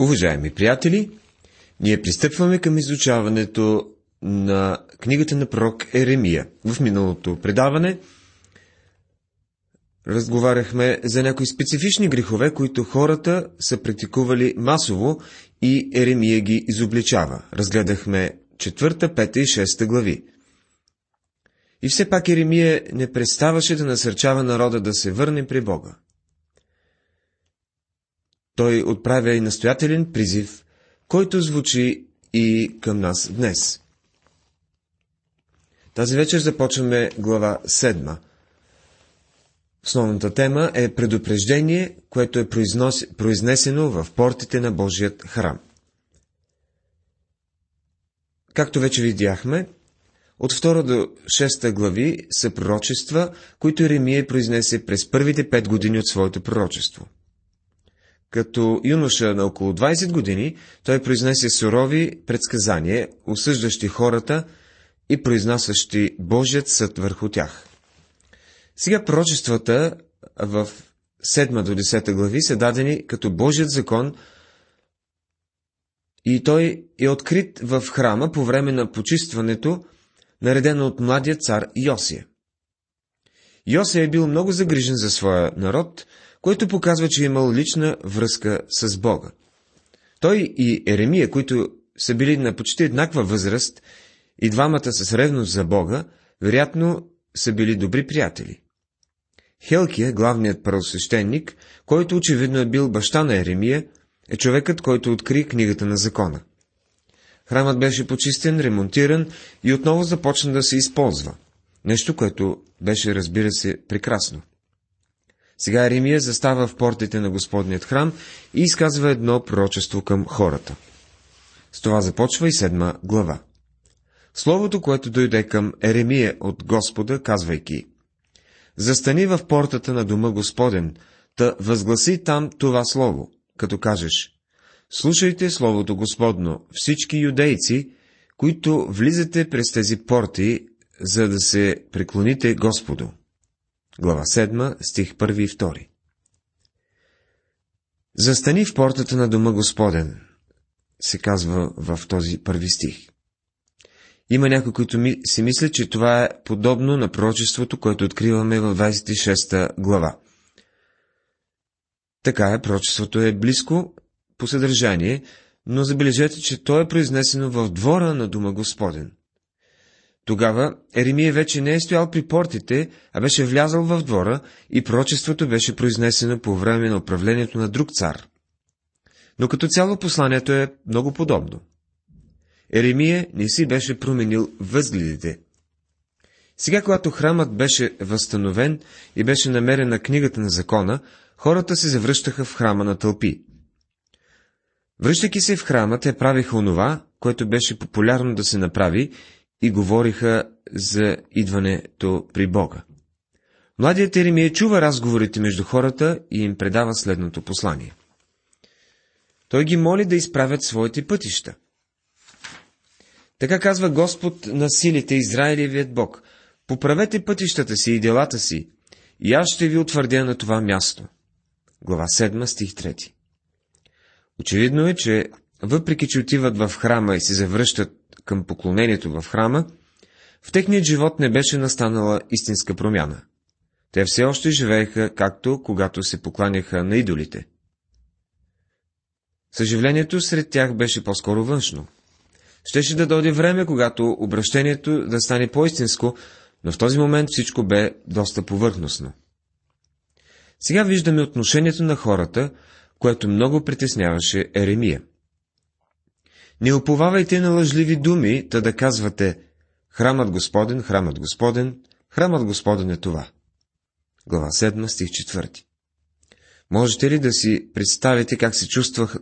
Уважаеми приятели, ние пристъпваме към изучаването на книгата на пророк Еремия. В миналото предаване разговаряхме за някои специфични грехове, които хората са практикували масово и Еремия ги изобличава. Разгледахме четвърта, пета и шеста глави. И все пак Еремия не преставаше да насърчава народа да се върне при Бога той отправя и настоятелен призив, който звучи и към нас днес. Тази вечер започваме глава 7. Основната тема е предупреждение, което е произнесено в портите на Божият храм. Както вече видяхме, от 2 до 6 глави са пророчества, които Еремия произнесе през първите 5 години от своето пророчество – като юноша на около 20 години, той произнесе сурови предсказания, осъждащи хората и произнасящи Божият съд върху тях. Сега пророчествата в 7 до 10 глави са дадени като Божият закон и той е открит в храма по време на почистването, наредено от младия цар Йосия. Йосия е бил много загрижен за своя народ, което показва, че е имал лична връзка с Бога. Той и Еремия, които са били на почти еднаква възраст и двамата с ревност за Бога, вероятно са били добри приятели. Хелкия, главният правосвещеник, който очевидно е бил баща на Еремия, е човекът, който откри книгата на закона. Храмът беше почистен, ремонтиран и отново започна да се използва. Нещо, което беше, разбира се, прекрасно. Сега Еремия застава в портите на Господният храм и изказва едно пророчество към хората. С това започва и седма глава. Словото, което дойде към Еремия от Господа, казвайки Застани в портата на дома Господен, та възгласи там това слово, като кажеш Слушайте Словото Господно, всички юдейци, които влизате през тези порти, за да се преклоните Господу. Глава 7, стих 1 и 2 Застани в портата на дома Господен, се казва в този първи стих. Има някои, които ми, си мислят, че това е подобно на пророчеството, което откриваме в 26 глава. Така е, пророчеството е близко по съдържание, но забележете, че то е произнесено в двора на Дума Господен – тогава Еремия вече не е стоял при портите, а беше влязал в двора и пророчеството беше произнесено по време на управлението на друг цар. Но като цяло посланието е много подобно. Еремия не си беше променил възгледите. Сега, когато храмът беше възстановен и беше намерена книгата на закона, хората се завръщаха в храма на тълпи. Връщайки се в храма, те правиха онова, което беше популярно да се направи и говориха за идването при Бога. Младият Еремия чува разговорите между хората и им предава следното послание. Той ги моли да изправят своите пътища. Така казва Господ на силите Израилевият Бог. Поправете пътищата си и делата си, и аз ще ви утвърдя на това място. Глава 7, стих 3. Очевидно е, че въпреки, че отиват в храма и се завръщат към поклонението в храма, в техният живот не беше настанала истинска промяна. Те все още живееха както когато се покланяха на идолите. Съживлението сред тях беше по-скоро външно. Щеше да дойде време, когато обращението да стане по-истинско, но в този момент всичко бе доста повърхностно. Сега виждаме отношението на хората, което много притесняваше Еремия – не уповавайте на лъжливи думи, та да казвате Храмът Господен, храмът Господен, храмът Господен е това. Глава 7, стих 4. Можете ли да си представите как се чувстваха,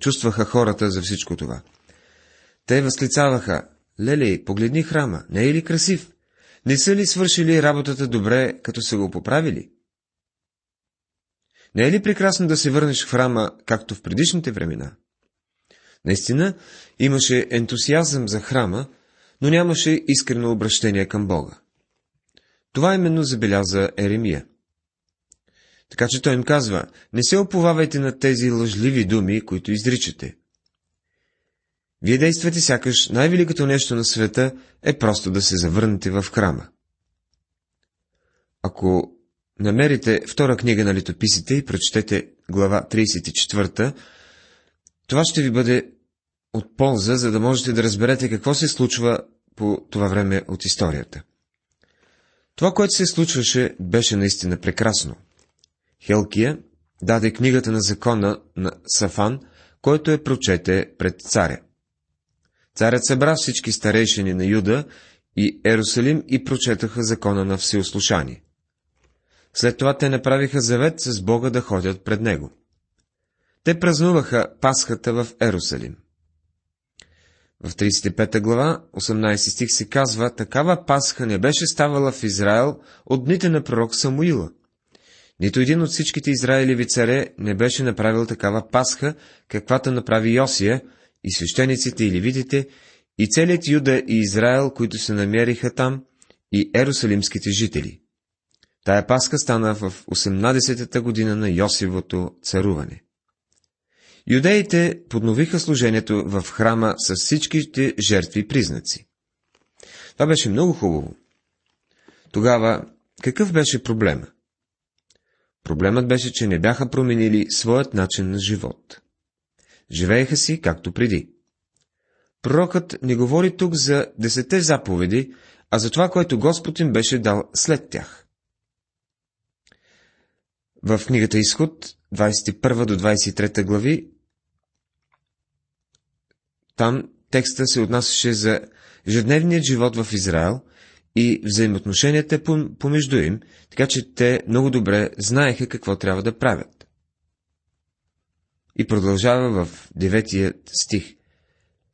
чувстваха хората за всичко това? Те възклицаваха, леле, погледни храма, не е ли красив? Не са ли свършили работата добре, като са го поправили? Не е ли прекрасно да се върнеш в храма, както в предишните времена? Наистина, имаше ентусиазъм за храма, но нямаше искрено обращение към Бога. Това именно забеляза Еремия. Така че той им казва, не се оповавайте на тези лъжливи думи, които изричате. Вие действате сякаш най-великото нещо на света е просто да се завърнете в храма. Ако намерите втора книга на летописите и прочетете глава 34, това ще ви бъде от полза, за да можете да разберете какво се случва по това време от историята. Това, което се случваше, беше наистина прекрасно. Хелкия даде книгата на закона на Сафан, който е прочете пред царя. Царят събра всички старейшини на Юда и Ерусалим и прочетаха закона на всеослушание. След това те направиха завет с Бога да ходят пред него. Те празнуваха Пасхата в Ерусалим. В 35 глава, 18 стих се казва, такава Пасха не беше ставала в Израел от дните на пророк Самуила. Нито един от всичките Израилеви царе не беше направил такава Пасха, каквато направи Йосия, и свещениците и левитите, и целият Юда и Израел, които се намериха там, и ерусалимските жители. Тая паска стана в 18-та година на Йосивото царуване. Юдеите подновиха служението в храма с всичките жертви признаци. Това беше много хубаво. Тогава, какъв беше проблема? Проблемът беше, че не бяха променили своят начин на живот. Живееха си както преди. Пророкът не говори тук за десете заповеди, а за това, което Господ им беше дал след тях. В книгата Изход, 21 до 23 глави, там текста се отнасяше за ежедневният живот в Израел и взаимоотношенията помежду им, така че те много добре знаеха какво трябва да правят. И продължава в деветият стих.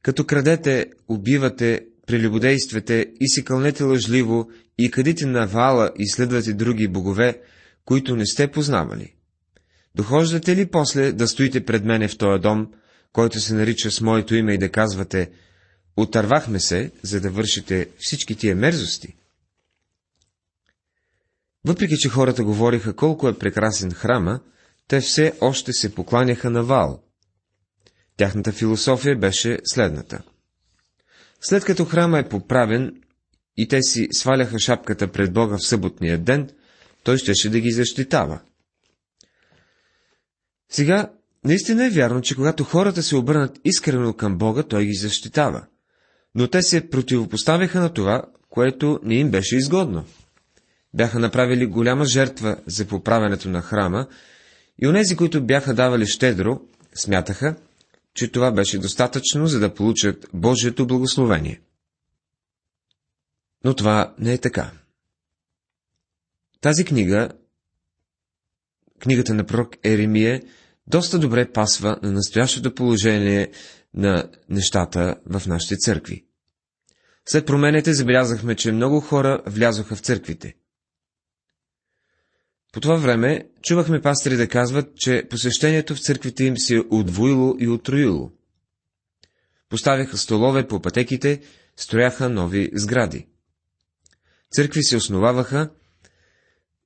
Като крадете, убивате, прелюбодействате и си кълнете лъжливо и къдите на вала и следвате други богове, които не сте познавали. Дохождате ли после да стоите пред мене в този дом, който се нарича с моето име и да казвате, отървахме се, за да вършите всички тия мерзости? Въпреки, че хората говориха колко е прекрасен храма, те все още се покланяха на Вал. Тяхната философия беше следната. След като храма е поправен и те си сваляха шапката пред Бога в съботния ден, той щеше да ги защитава. Сега, наистина е вярно, че когато хората се обърнат искрено към Бога, той ги защитава. Но те се противопоставяха на това, което не им беше изгодно. Бяха направили голяма жертва за поправянето на храма и онези, които бяха давали щедро, смятаха, че това беше достатъчно, за да получат Божието благословение. Но това не е така. Тази книга, книгата на пророк Еремия, доста добре пасва на настоящото положение на нещата в нашите църкви. След промените забелязахме, че много хора влязоха в църквите. По това време чувахме пастори да казват, че посещението в църквите им се е удвоило и отроило. Поставяха столове по пътеките, строяха нови сгради. Църкви се основаваха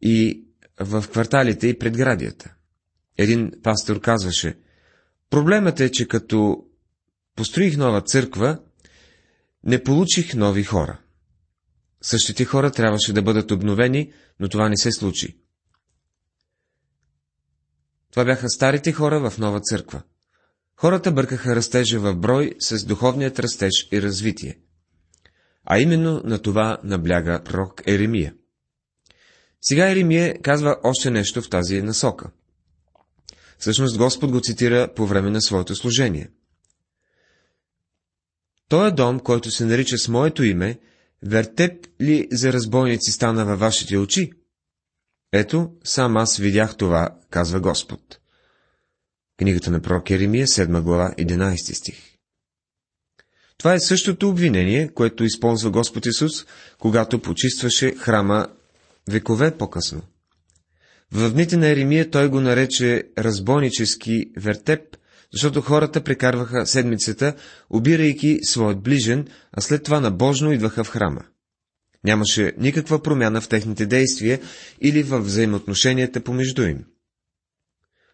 и в кварталите и предградията. Един пастор казваше, проблемът е, че като построих нова църква, не получих нови хора. Същите хора трябваше да бъдат обновени, но това не се случи. Това бяха старите хора в нова църква. Хората бъркаха растежа в брой с духовният растеж и развитие. А именно на това набляга пророк Еремия. Сега Еремия казва още нещо в тази насока. Всъщност Господ го цитира по време на своето служение. Той дом, който се нарича с моето име, вертеп ли за разбойници стана във вашите очи? Ето, сам аз видях това, казва Господ. Книгата на пророк Еремия, 7 глава, 11 стих. Това е същото обвинение, което използва Господ Исус, когато почистваше храма векове по-късно. В дните на Еремия той го нарече разбойнически вертеп, защото хората прекарваха седмицата, обирайки своят ближен, а след това набожно идваха в храма. Нямаше никаква промяна в техните действия или в взаимоотношенията помежду им.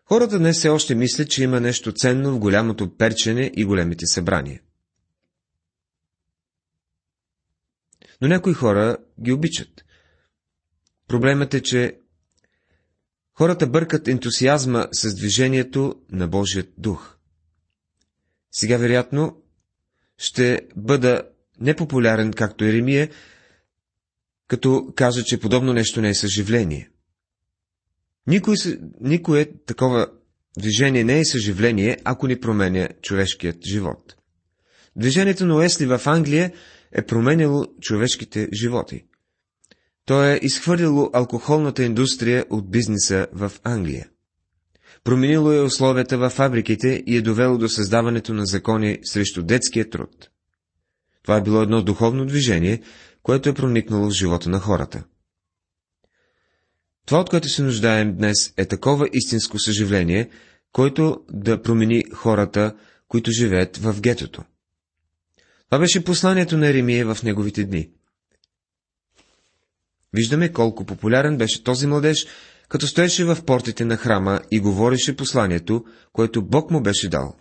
Хората днес все още мислят, че има нещо ценно в голямото перчене и големите събрания. Но някои хора ги обичат. Проблемът е, че хората бъркат ентусиазма с движението на Божият дух. Сега, вероятно, ще бъда непопулярен, както Еремия, като кажа, че подобно нещо не е съживление. Никой, никое такова движение не е съживление, ако ни променя човешкият живот. Движението на Уесли в Англия е променяло човешките животи. То е изхвърлило алкохолната индустрия от бизнеса в Англия. Променило е условията във фабриките и е довело до създаването на закони срещу детския труд. Това е било едно духовно движение, което е проникнало в живота на хората. Това, от което се нуждаем днес, е такова истинско съживление, който да промени хората, които живеят в гетото. Това беше посланието на Еремия в неговите дни. Виждаме колко популярен беше този младеж, като стоеше в портите на храма и говореше посланието, което Бог му беше дал.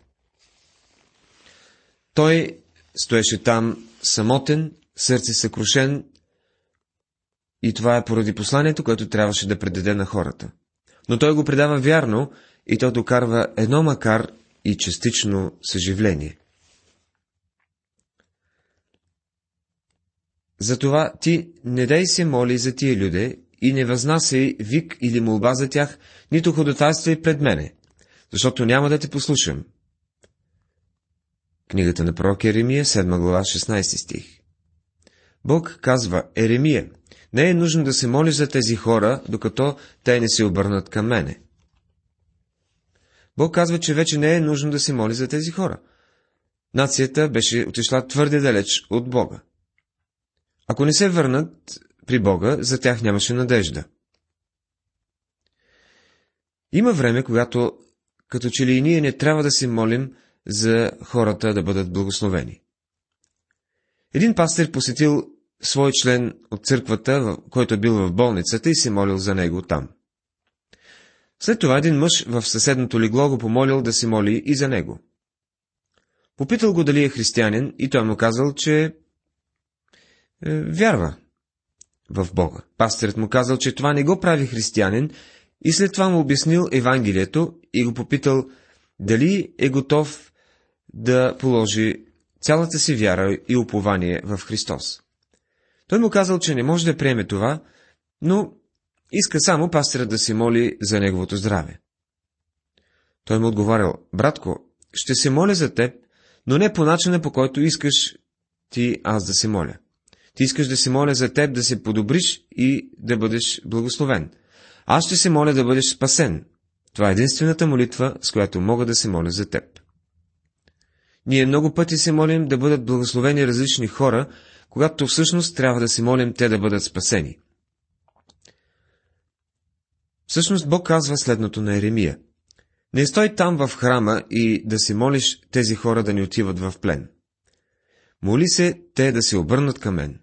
Той стоеше там самотен, сърце съкрушен, и това е поради посланието, което трябваше да предаде на хората. Но той го предава вярно и то докарва едно макар и частично съживление. Затова ти не дай се моли за тия люде и не възнасяй вик или молба за тях, нито ходотайствай пред мене, защото няма да те послушам. Книгата на пророк Еремия, 7 глава, 16 стих. Бог казва, Еремия, не е нужно да се моли за тези хора, докато те не се обърнат към мене. Бог казва, че вече не е нужно да се моли за тези хора. Нацията беше отишла твърде далеч от Бога. Ако не се върнат при Бога, за тях нямаше надежда. Има време, когато като че ли и ние не трябва да се молим за хората да бъдат благословени. Един пастир посетил свой член от църквата, който е бил в болницата и се молил за него там. След това един мъж в съседното легло го помолил да се моли и за него. Попитал го дали е християнин и той му казал, че е, вярва в Бога. Пастирът му казал, че това не го прави християнин и след това му обяснил Евангелието и го попитал дали е готов да положи цялата си вяра и упование в Христос. Той му казал, че не може да приеме това, но иска само пастирът да се моли за неговото здраве. Той му отговарял, братко, ще се моля за теб, но не по начина, по който искаш ти аз да се моля. Ти искаш да се моля за теб да се подобриш и да бъдеш благословен. Аз ще се моля да бъдеш спасен. Това е единствената молитва, с която мога да се моля за теб. Ние много пъти се молим да бъдат благословени различни хора, когато всъщност трябва да се молим те да бъдат спасени. Всъщност Бог казва следното на Еремия. Не стой там в храма и да се молиш тези хора да ни отиват в плен. Моли се те да се обърнат към мен.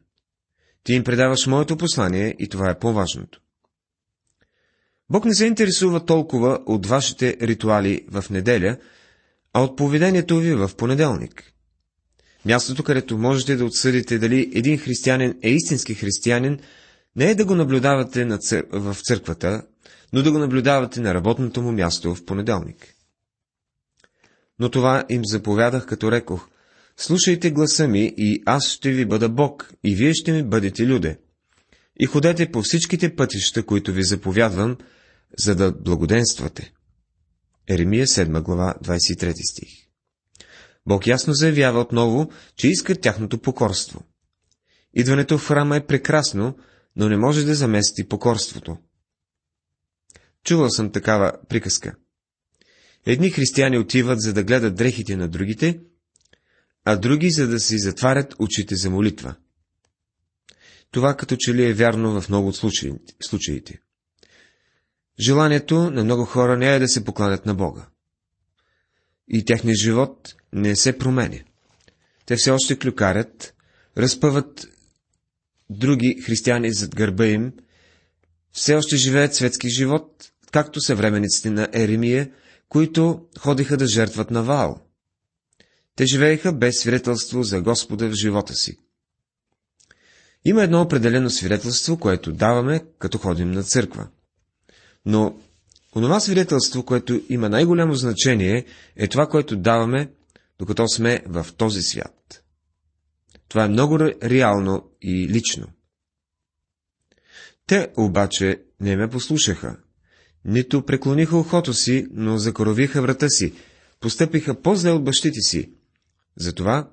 Ти им предаваш моето послание и това е по-важното. Бог не се интересува толкова от вашите ритуали в неделя, а от поведението ви в понеделник. Мястото, където можете да отсъдите дали един християнин е истински християнин, не е да го наблюдавате на цър... в църквата, но да го наблюдавате на работното му място в понеделник. Но това им заповядах, като рекох, слушайте гласа ми и аз ще ви бъда Бог, и вие ще ми бъдете люде. И ходете по всичките пътища, които ви заповядвам, за да благоденствате. Еремия 7 глава 23 стих Бог ясно заявява отново, че иска тяхното покорство. Идването в храма е прекрасно, но не може да замести покорството. Чувал съм такава приказка. Едни християни отиват, за да гледат дрехите на другите, а други, за да си затварят очите за молитва. Това като че ли е вярно в много от случаите. Желанието на много хора не е да се покланят на Бога. И техният живот не се променя. Те все още клюкарят, разпъват други християни зад гърба им, все още живеят светски живот, както съвременниците на Еремия, които ходиха да жертват на Ваал. Те живееха без свидетелство за Господа в живота си. Има едно определено свидетелство, което даваме, като ходим на църква. Но онова свидетелство, което има най-голямо значение, е това, което даваме, докато сме в този свят. Това е много реално и лично. Те обаче не ме послушаха. Нито преклониха ухото си, но закоровиха врата си, постъпиха по-зле от бащите си. Затова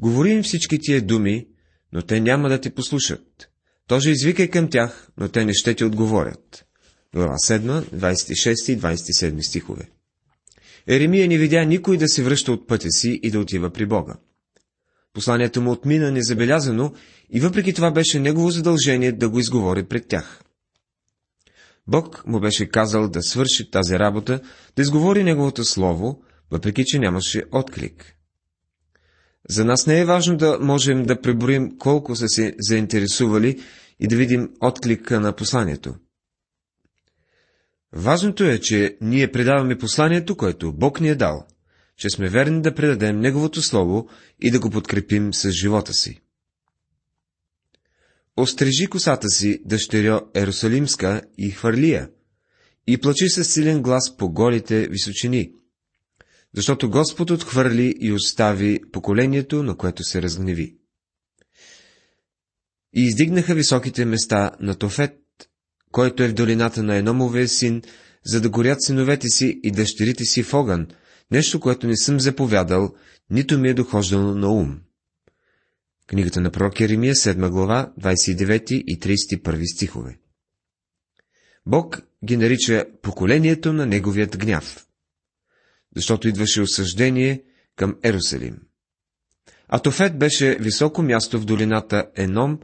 говори им всички тия думи, но те няма да те послушат. Тоже извикай към тях, но те не ще ти отговорят. Глава 7, 26 и 27 стихове. Еремия не видя никой да се връща от пътя си и да отива при Бога. Посланието му отмина незабелязано и въпреки това беше негово задължение да го изговори пред тях. Бог му беше казал да свърши тази работа, да изговори неговото слово, въпреки че нямаше отклик. За нас не е важно да можем да преброим колко са се заинтересували и да видим отклика на посланието. Важното е, че ние предаваме посланието, което Бог ни е дал, че сме верни да предадем Неговото Слово и да го подкрепим с живота си. Острежи косата си, дъщеря Ерусалимска и хвърлия, и плачи с силен глас по голите височини, защото Господ отхвърли и остави поколението, на което се разгневи. И издигнаха високите места на Тофет, който е в долината на Еномовия син, за да горят синовете си и дъщерите си в огън, нещо, което не съм заповядал, нито ми е дохождало на ум. Книгата на пророк Еремия, 7 глава, 29 и 31 стихове. Бог ги нарича поколението на неговият гняв, защото идваше осъждение към Ерусалим. Атофет беше високо място в долината Еном,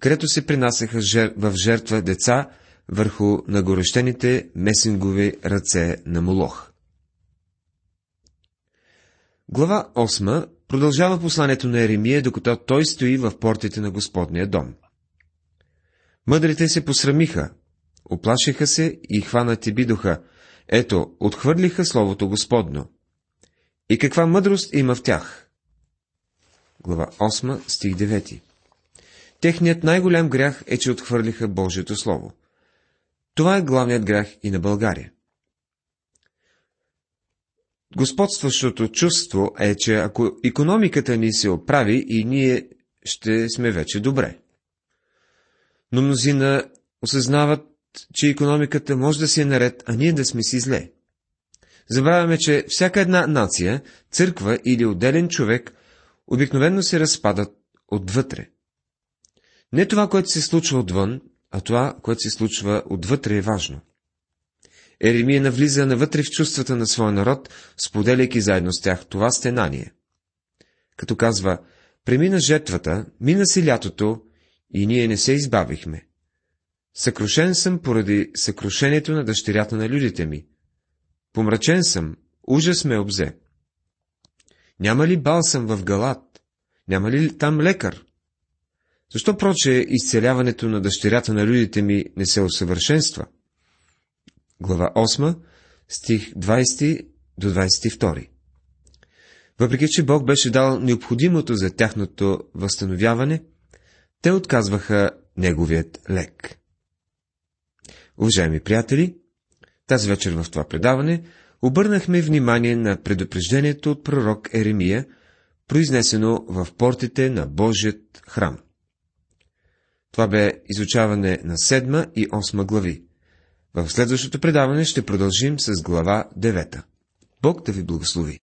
където се принасяха в жертва деца върху нагорещените месингови ръце на Молох. Глава 8 продължава посланието на Еремия, докато той стои в портите на Господния дом. Мъдрите се посрамиха, оплашиха се и хванати бидоха. Ето, отхвърлиха Словото Господно. И каква мъдрост има в тях? Глава 8, стих 9 Техният най-голям грях е, че отхвърлиха Божието Слово. Това е главният грях и на България. Господстващото чувство е, че ако економиката ни се оправи и ние ще сме вече добре. Но мнозина осъзнават, че економиката може да си е наред, а ние да сме си зле. Забравяме, че всяка една нация, църква или отделен човек обикновенно се разпадат отвътре. Не това, което се случва отвън, а това, което се случва отвътре е важно. Еремия навлиза навътре в чувствата на своя народ, споделяйки заедно с тях това стенание. Като казва, премина жертвата, мина си лятото и ние не се избавихме. Съкрушен съм поради съкрушението на дъщерята на людите ми. Помрачен съм, ужас ме обзе. Няма ли балсам в Галат? Няма ли там лекар? Защо проче изцеляването на дъщерята на людите ми не се усъвършенства? Глава 8, стих 20 до 22 Въпреки, че Бог беше дал необходимото за тяхното възстановяване, те отказваха Неговият лек. Уважаеми приятели, тази вечер в това предаване обърнахме внимание на предупреждението от пророк Еремия, произнесено в портите на Божият храм. Това бе изучаване на седма и осма глави. В следващото предаване ще продължим с глава 9. Бог да ви благослови!